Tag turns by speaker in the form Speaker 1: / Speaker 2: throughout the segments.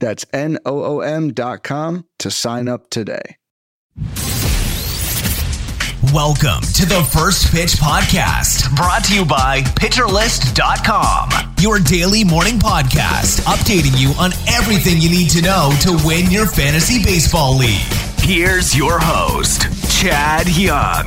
Speaker 1: That's N O O M.com to sign up today.
Speaker 2: Welcome to the First Pitch Podcast, brought to you by PitcherList.com, your daily morning podcast, updating you on everything you need to know to win your fantasy baseball league. Here's your host, Chad Young.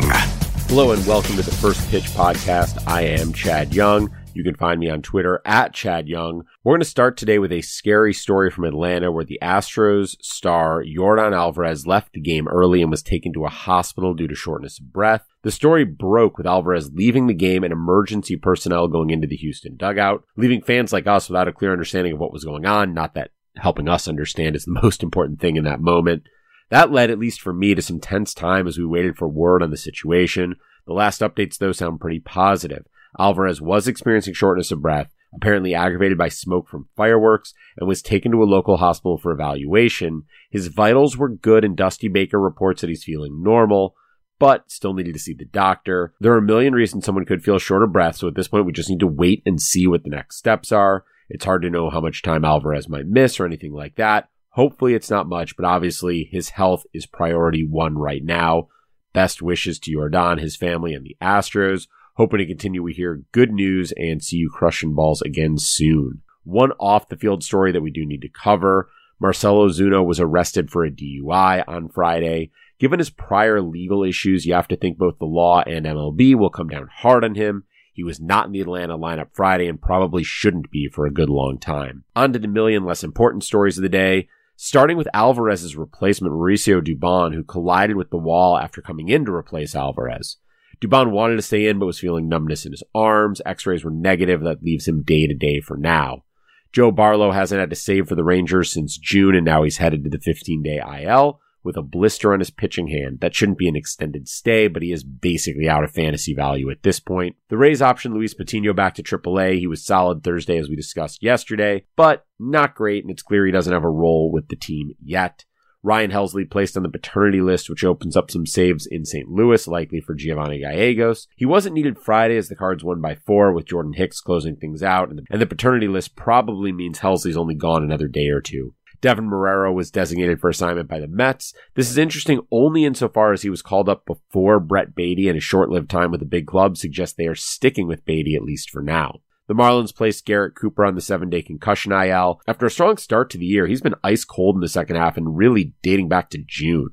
Speaker 3: Hello, and welcome to the First Pitch Podcast. I am Chad Young. You can find me on Twitter at Chad Young. We're going to start today with a scary story from Atlanta where the Astros star Yordan Alvarez left the game early and was taken to a hospital due to shortness of breath. The story broke with Alvarez leaving the game and emergency personnel going into the Houston dugout, leaving fans like us without a clear understanding of what was going on. Not that helping us understand is the most important thing in that moment. That led, at least for me, to some tense time as we waited for word on the situation. The last updates, though, sound pretty positive. Alvarez was experiencing shortness of breath, apparently aggravated by smoke from fireworks, and was taken to a local hospital for evaluation. His vitals were good, and Dusty Baker reports that he's feeling normal, but still needed to see the doctor. There are a million reasons someone could feel short of breath, so at this point, we just need to wait and see what the next steps are. It's hard to know how much time Alvarez might miss or anything like that. Hopefully, it's not much, but obviously, his health is priority one right now. Best wishes to Yordan, his family, and the Astros. Hoping to continue we hear good news and see you crushing balls again soon. One off the field story that we do need to cover. Marcelo Ozuna was arrested for a DUI on Friday. Given his prior legal issues, you have to think both the law and MLB will come down hard on him. He was not in the Atlanta lineup Friday and probably shouldn't be for a good long time. On to the million less important stories of the day. Starting with Alvarez's replacement, Mauricio Dubon, who collided with the wall after coming in to replace Alvarez. Dubon wanted to stay in, but was feeling numbness in his arms. X-rays were negative. That leaves him day to day for now. Joe Barlow hasn't had to save for the Rangers since June, and now he's headed to the 15 day IL with a blister on his pitching hand. That shouldn't be an extended stay, but he is basically out of fantasy value at this point. The Rays option Luis Patino back to AAA. He was solid Thursday, as we discussed yesterday, but not great, and it's clear he doesn't have a role with the team yet. Ryan Helsley placed on the paternity list, which opens up some saves in St. Louis, likely for Giovanni Gallegos. He wasn't needed Friday as the Cards won by four, with Jordan Hicks closing things out, and the, and the paternity list probably means Helsley's only gone another day or two. Deven Marrero was designated for assignment by the Mets. This is interesting only insofar as he was called up before Brett Baty and his short-lived time with the big club suggests they are sticking with Baty at least for now. The Marlins placed Garrett Cooper on the seven day concussion IL. After a strong start to the year, he's been ice cold in the second half and really dating back to June.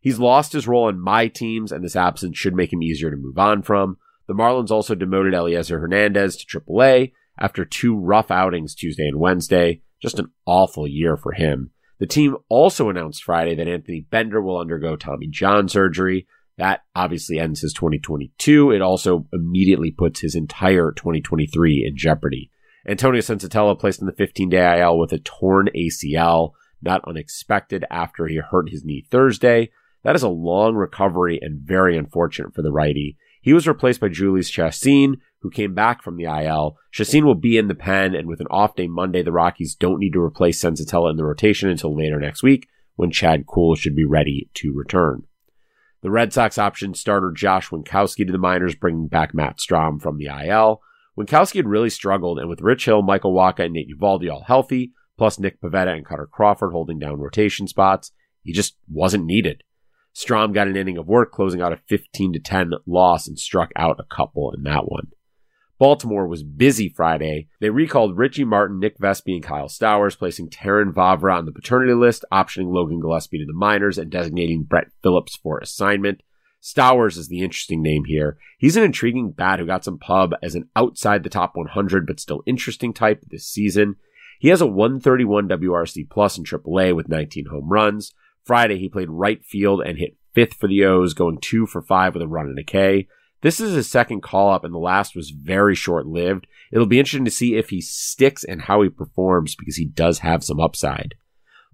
Speaker 3: He's lost his role on my teams, and this absence should make him easier to move on from. The Marlins also demoted Elieser Hernandez to AAA after two rough outings Tuesday and Wednesday. Just an awful year for him. The team also announced Friday that Anthony Bender will undergo Tommy John surgery. That obviously ends his 2022. It also immediately puts his entire 2023 in jeopardy. Antonio Senzatela placed in the 15 day IL with a torn ACL, not unexpected after he hurt his knee Thursday. That is a long recovery and very unfortunate for the righty. He was replaced by Jhoulys Chacin, who came back from the IL. Chacin will be in the pen, and with an off day Monday, the Rockies don't need to replace Senzatela in the rotation until later next week, when Chad Kuhl should be ready to return. The Red Sox optioned starter Josh Winckowski to the minors, bringing back Matt Strahm from the IL. Winckowski had really struggled, and with Rich Hill, Michael Wacha, and Nate Eovaldi all healthy, plus Nick Pivetta and Kutter Crawford holding down rotation spots, he just wasn't needed. Strahm got an inning of work, closing out a 15 to 10 loss and struck out a couple in that one. Baltimore was busy Friday. They recalled Richie Martin, Nick Vespi, and Kyle Stowers, placing Terrin Vavra on the paternity list, optioning Logan Gillespie to the minors, and designating Brett Phillips for assignment. Stowers is the interesting name here. He's an intriguing bat who got some pub as an outside the top 100 but still interesting type this season. He has a 131 WRC plus in AAA with 19 home runs. Friday, he played right field and hit fifth for the O's, going two for five with a run and a K. This is his second call up, and the last was very short lived. It'll be interesting to see if he sticks and how he performs because he does have some upside.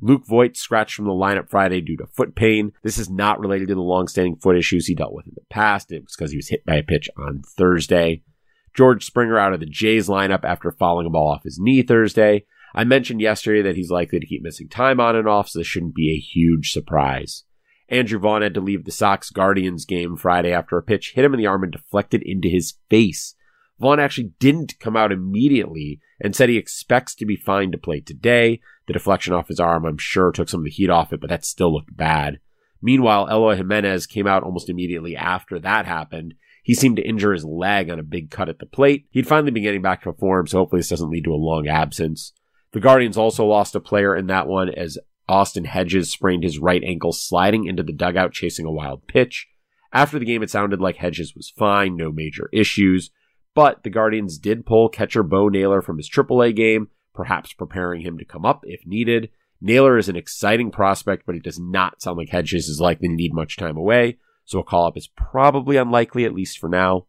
Speaker 3: Luke Voit scratched from the lineup Friday due to foot pain. This is not related to the long-standing foot issues he dealt with in the past. It was because he was hit by a pitch on Thursday. George Springer out of the Jays lineup after fouling a ball off his knee Thursday. I mentioned yesterday that he's likely to keep missing time on and off, so this shouldn't be a huge surprise. Andrew Vaughn had to leave the Sox Guardians game Friday after a pitch hit him in the arm and deflected into his face. Vaughn actually didn't come out immediately and said he expects to be fine to play today. The deflection off his arm, I'm sure, took some of the heat off it, but that still looked bad. Meanwhile, Eloy Jimenez came out almost immediately after that happened. He seemed to injure his leg on a big cut at the plate. He'd finally been getting back to form, so hopefully this doesn't lead to a long absence. The Guardians also lost a player in that one as Austin Hedges sprained his right ankle sliding into the dugout chasing a wild pitch. After the game, it sounded like Hedges was fine, no major issues, but the Guardians did pull catcher Bo Naylor from his AAA game, perhaps preparing him to come up if needed. Naylor is an exciting prospect, but it does not sound like Hedges is likely to need much time away, so a call up is probably unlikely, at least for now.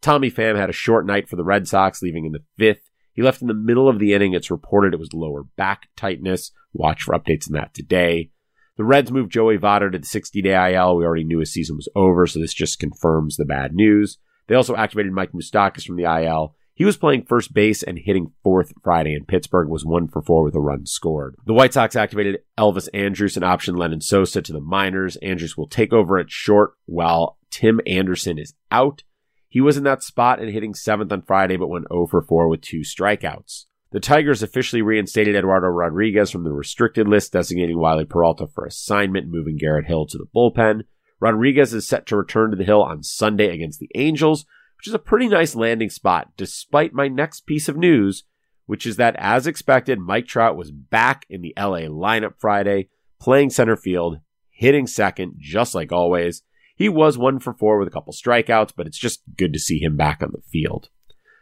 Speaker 3: Tommy Pham had a short night for the Red Sox, leaving in the fifth. He left in the middle of the inning. It's reported it was lower back tightness. Watch for updates on that today. The Reds moved Joey Votto to the 60 day IL. We already knew his season was over, so this just confirms the bad news. They also activated Mike Moustakas from the IL. He was playing first base and hitting fourth Friday, and Pittsburgh was one for four with a run scored. The White Sox activated Elvis Andrus and option Lenyn Sosa to the minors. Andrus will take over at short while Tim Anderson is out. He was in that spot and hitting seventh on Friday, but went 0 for 4 with two strikeouts. The Tigers officially reinstated Eduardo Rodriguez from the restricted list, designating Wily Peralta for assignment, moving Garrett Hill to the bullpen. Rodriguez is set to return to the Hill on Sunday against the Angels, which is a pretty nice landing spot, despite my next piece of news, which is that, as expected, Mike Trout was back in the LA lineup Friday, playing center field, hitting second, just like always. He was one for four with a couple strikeouts, but it's just good to see him back on the field.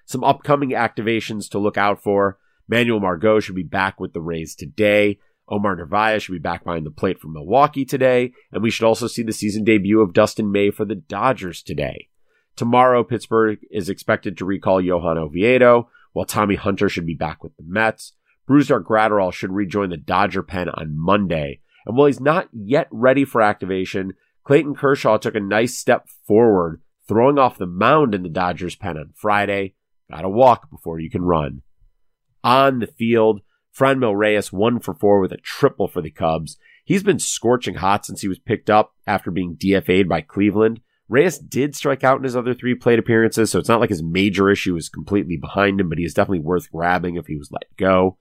Speaker 3: Some upcoming activations to look out for. Manuel Margot should be back with the Rays today. Omar Narvaez should be back behind the plate for Milwaukee today. And we should also see the season debut of Dustin May for the Dodgers today. Tomorrow, Pittsburgh is expected to recall Johan Oviedo, while Tommy Hunter should be back with the Mets. Brusdar Graterol should rejoin the Dodger pen on Monday. And while he's not yet ready for activation, Clayton Kershaw took a nice step forward, throwing off the mound in the Dodgers pen on Friday. Gotta walk before you can run. On the field, Franmil Reyes one for four with a triple for the Cubs. He's been scorching hot since he was picked up after being DFA'd by Cleveland. Reyes did strike out in his other three plate appearances, so it's not like his major issue is completely behind him, but he is definitely worth grabbing if he was let go.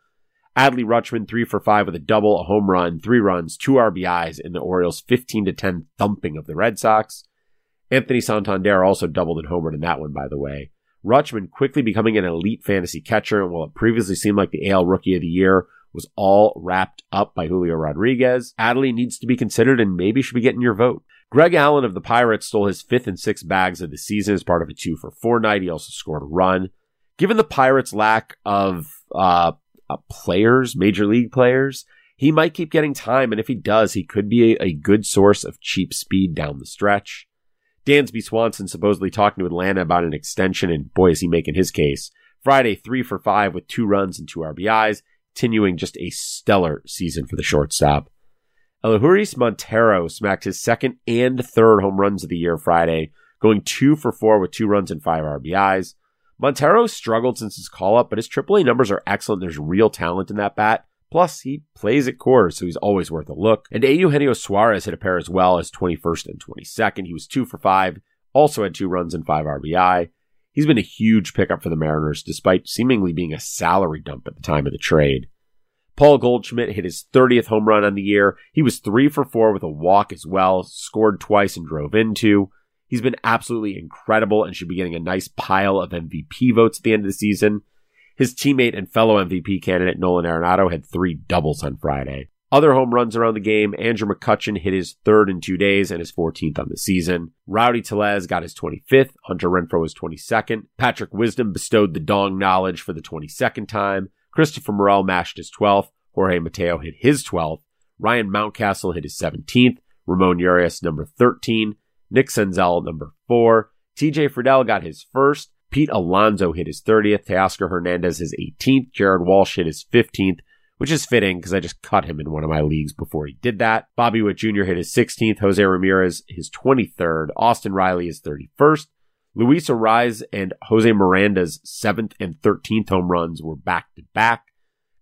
Speaker 3: Adley Rutschman, three for five with a double, a home run, three runs, two RBIs in the Orioles' 15 to 10 thumping of the Red Sox. Anthony Santander also doubled and homered in that one, by the way. Rutschman quickly becoming an elite fantasy catcher, and while it previously seemed like the AL Rookie of the Year was all wrapped up by Julio Rodriguez, Adley needs to be considered and maybe should be getting your vote. Greg Allen of the Pirates stole his fifth and sixth bags of the season as part of a two for four night. He also scored a run. Given the Pirates' lack of uh, uh, players, major league players, he might keep getting time. And if he does, he could be a, a good source of cheap speed down the stretch. Dansby Swanson supposedly talking to Atlanta about an extension, and boy, is he making his case. Friday, three for five with two runs and two RBIs, continuing just a stellar season for the shortstop. Elehuris Montero smacked his second and third home runs of the year Friday, going two for four with two runs and five RBIs. Montero struggled since his call up, but his AAA numbers are excellent. There's real talent in that bat. Plus, he plays at Coors, so he's always worth a look. And Eugenio Suarez hit a pair as well as 21st and 22nd. He was two for five, also had two runs and five RBI. He's been a huge pickup for the Mariners, despite seemingly being a salary dump at the time of the trade. Paul Goldschmidt hit his 30th home run on the year. He was three for four with a walk as well, scored twice and drove in two. He's been absolutely incredible and should be getting a nice pile of MVP votes at the end of the season. His teammate and fellow MVP candidate Nolan Arenado had three doubles on Friday. Other home runs around the game, Andrew McCutchen hit his third in two days and his 14th on the season. Rowdy Tellez got his 25th. Hunter Renfroe was 22nd. Patrick Wisdom bestowed the dong knowledge for the 22nd time. Christopher Morel mashed his 12th. Jorge Mateo hit his 12th. Ryan Mountcastle hit his 17th. Ramon Urias, number 13. Nick Senzel, number 4. TJ Friedl got his first. Pete Alonso hit his 30th. Teoscar Hernandez his 18th. Jared Walsh hit his 15th which is fitting because I just cut him in one of my leagues before he did that. Bobby Witt Jr. hit his 16th, Jose Ramirez his 23rd, Austin Riley his 31st. Luis Arraez and Jose Miranda's 7th and 13th home runs were back to back.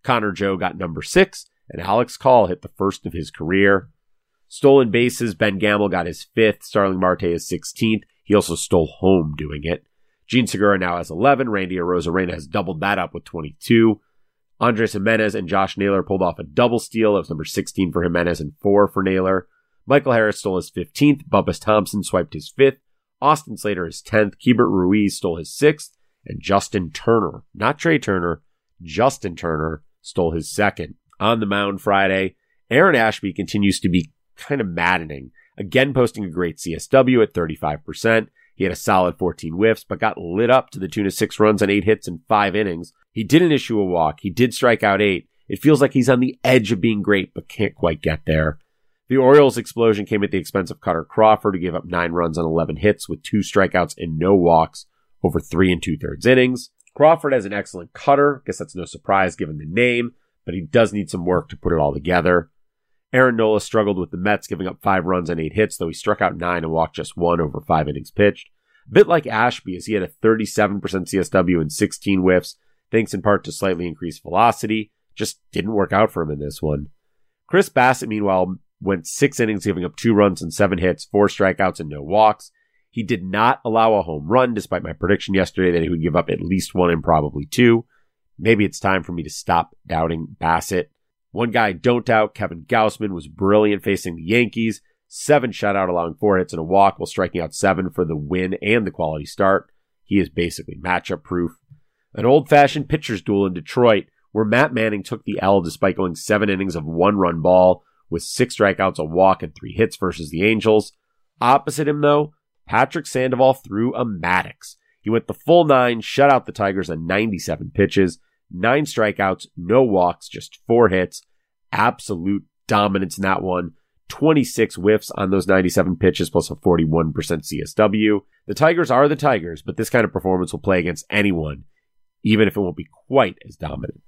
Speaker 3: Connor Joe got number 6, and Alex Call hit the first of his career. Stolen bases, Ben Gamel got his 5th, Starling Marte his 16th. He also stole home doing it. Jean Segura now has 11. Randy Arozarena has doubled that up with 22. Andres Giménez and Josh Naylor pulled off a double steal. It was number 16 for Giménez and 4 for Naylor. Michael Harris stole his 15th. Bubba Thompson swiped his 5th. Austin Slater his 10th. Keibert Ruiz stole his 6th. And Justin Turner, not Trea Turner, Justin Turner stole his 2nd. On the mound Friday, Aaron Ashby continues to be kind of maddening. Again, posting a great CSW at 35%. He had a solid 14 whiffs, but got lit up to the tune of six runs on eight hits in five innings. He didn't issue a walk. He did strike out eight. It feels like he's on the edge of being great, but can't quite get there. The Orioles' explosion came at the expense of Kutter Crawford, who gave up nine runs on 11 hits with two strikeouts and no walks over three and two thirds innings. Crawford has an excellent cutter. Guess that's no surprise given the name, but he does need some work to put it all together. Aaron Nola struggled with the Mets, giving up five runs and eight hits, though he struck out nine and walked just one over five innings pitched. A bit like Ashby, as he had a 37% CSW and 16 whiffs, thanks in part to slightly increased velocity. Just didn't work out for him in this one. Chris Bassitt, meanwhile, went six innings, giving up two runs and seven hits, four strikeouts, and no walks. He did not allow a home run, despite my prediction yesterday that he would give up at least one and probably two. Maybe it's time for me to stop doubting Bassitt. One guy I don't doubt, Kevin Gausman, was brilliant facing the Yankees. Seven shutout, allowing four hits and a walk while striking out seven for the win and the quality start. He is basically matchup proof. An old fashioned pitcher's duel in Detroit where Matt Manning took the L despite going seven innings of one run ball with six strikeouts, a walk, and three hits versus the Angels. Opposite him, though, Patrick Sandoval threw a Maddux. He went the full nine, shut out the Tigers on 97 pitches, nine strikeouts, no walks, just four hits. Absolute dominance in that one. 26 whiffs on those 97 pitches plus a 41% CSW. The Tigers are the Tigers, but this kind of performance will play against anyone, even if it won't be quite as dominant.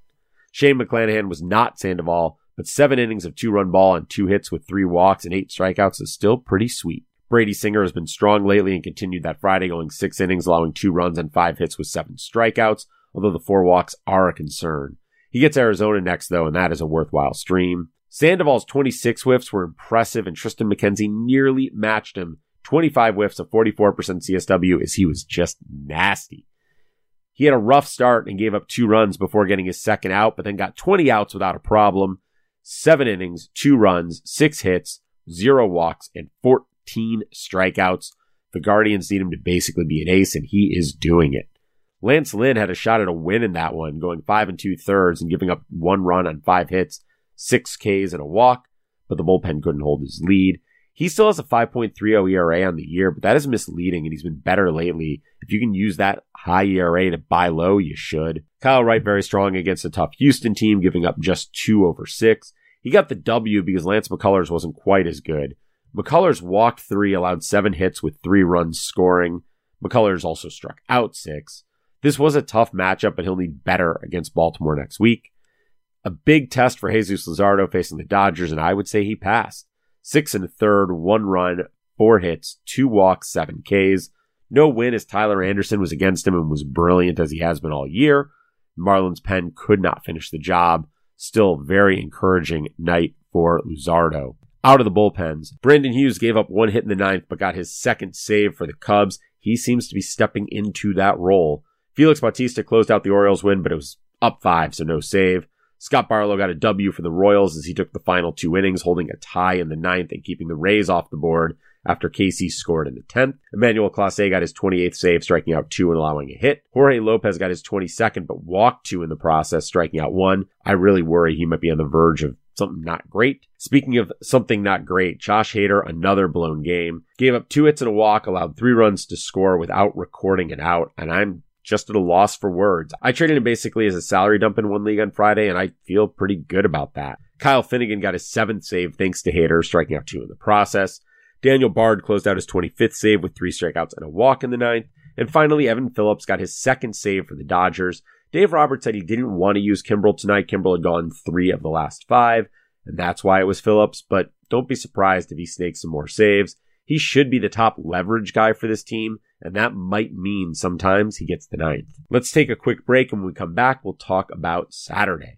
Speaker 3: Shane McClanahan was not Sandoval, but seven innings of two run ball and two hits with three walks and eight strikeouts is still pretty sweet. Brady Singer has been strong lately and continued that Friday, going six innings, allowing two runs and five hits with seven strikeouts although the four walks are a concern. He gets Arizona next, though, and that is a worthwhile stream. Sandoval's 26 whiffs were impressive, and Tristan McKenzie nearly matched him. 25 whiffs of 44% CSW as he was just nasty. He had a rough start and gave up two runs before getting his second out, but then got 20 outs without a problem. Seven innings, two runs, six hits, zero walks, and 14 strikeouts. The Guardians need him to basically be an ace, and he is doing it. Lance Lynn had a shot at a win in that one, going five and two thirds and giving up one run on five hits, six Ks and a walk, but the bullpen couldn't hold his lead. He still has a 5.30 ERA on the year, but that is misleading and he's been better lately. If you can use that high ERA to buy low, you should. Kyle Wright very strong against a tough Houston team, giving up just two over six. He got the W because Lance McCullers wasn't quite as good. McCullers walked three, allowed seven hits with three runs scoring. McCullers also struck out six. This was a tough matchup, but he'll need better against Baltimore next week. A big test for Jesus Luzardo facing the Dodgers, and I would say he passed. Six and a third, one run, four hits, two walks, seven Ks. No win as Tyler Anderson was against him and was brilliant as he has been all year. Marlins pen could not finish the job. Still very encouraging night for Luzardo. Out of the bullpens, Brandon Hughes gave up one hit in the ninth, but got his second save for the Cubs. He seems to be stepping into that role. Felix Bautista closed out the Orioles win, but it was up five, so no save. Scott Barlow got a W for the Royals as he took the final two innings, holding a tie in the ninth and keeping the Rays off the board after Casey scored in the 10th. Emmanuel Clase got his 28th save, striking out two and allowing a hit. Jorge Lopez got his 22nd, but walked two in the process, striking out one. I really worry he might be on the verge of something not great. Speaking of something not great, Josh Hader, another blown game, gave up two hits and a walk, allowed three runs to score without recording it out, and I'm just at a loss for words. I traded him basically as a salary dump in one league on Friday, and I feel pretty good about that. Kyle Finnegan got his seventh save thanks to Hader, striking out two in the process. Daniel Bard closed out his 25th save with three strikeouts and a walk in the ninth. And finally, Evan Phillips got his second save for the Dodgers. Dave Roberts said he didn't want to use Kimbrel tonight. Kimbrel had gone three of the last five, and that's why it was Phillips, but don't be surprised if he snakes some more saves. He should be the top leverage guy for this team, and that might mean sometimes he gets the ninth. Let's take a quick break, and when we come back, we'll talk about Saturday.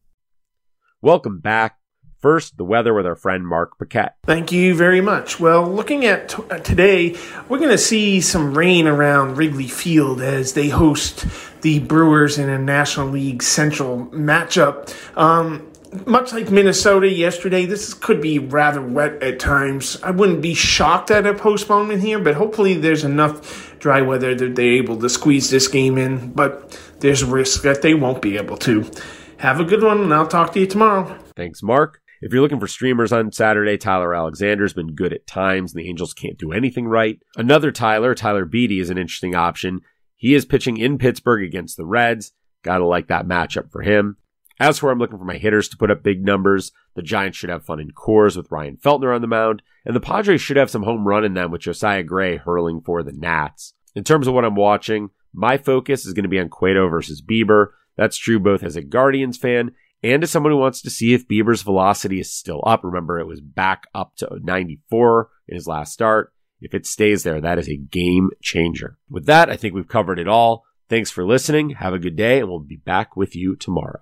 Speaker 3: Welcome back. First, the weather with our friend Mark Paquette.
Speaker 4: Thank you very much. Well, looking at t- uh, today, we're going to see some rain around Wrigley Field as they host the Brewers in a National League Central matchup. Um, much like Minnesota yesterday, this could be rather wet at times. I wouldn't be shocked at a postponement here, but hopefully there's enough dry weather that they're able to squeeze this game in. But there's risk that they won't be able to. Have a good one, and I'll talk to you tomorrow.
Speaker 3: Thanks, Mark. If you're looking for streamers on Saturday, Tyler Alexander's been good at times, and the Angels can't do anything right. Another Tyler, Tyler Beede, is an interesting option. He is pitching in Pittsburgh against the Reds. Gotta like that matchup for him. As for I'm looking for my hitters to put up big numbers, the Giants should have fun in Coors with Ryan Feltner on the mound, and the Padres should have some home run in them with Josiah Gray hurling for the Nats. In terms of what I'm watching, my focus is going to be on Cueto versus Bieber. That's true both as a Guardians fan and as someone who wants to see if Bieber's velocity is still up. Remember, it was back up to 94 in his last start. If it stays there, that is a game changer. With that, I think we've covered it all. Thanks for listening. Have a good day, and we'll be back with you tomorrow.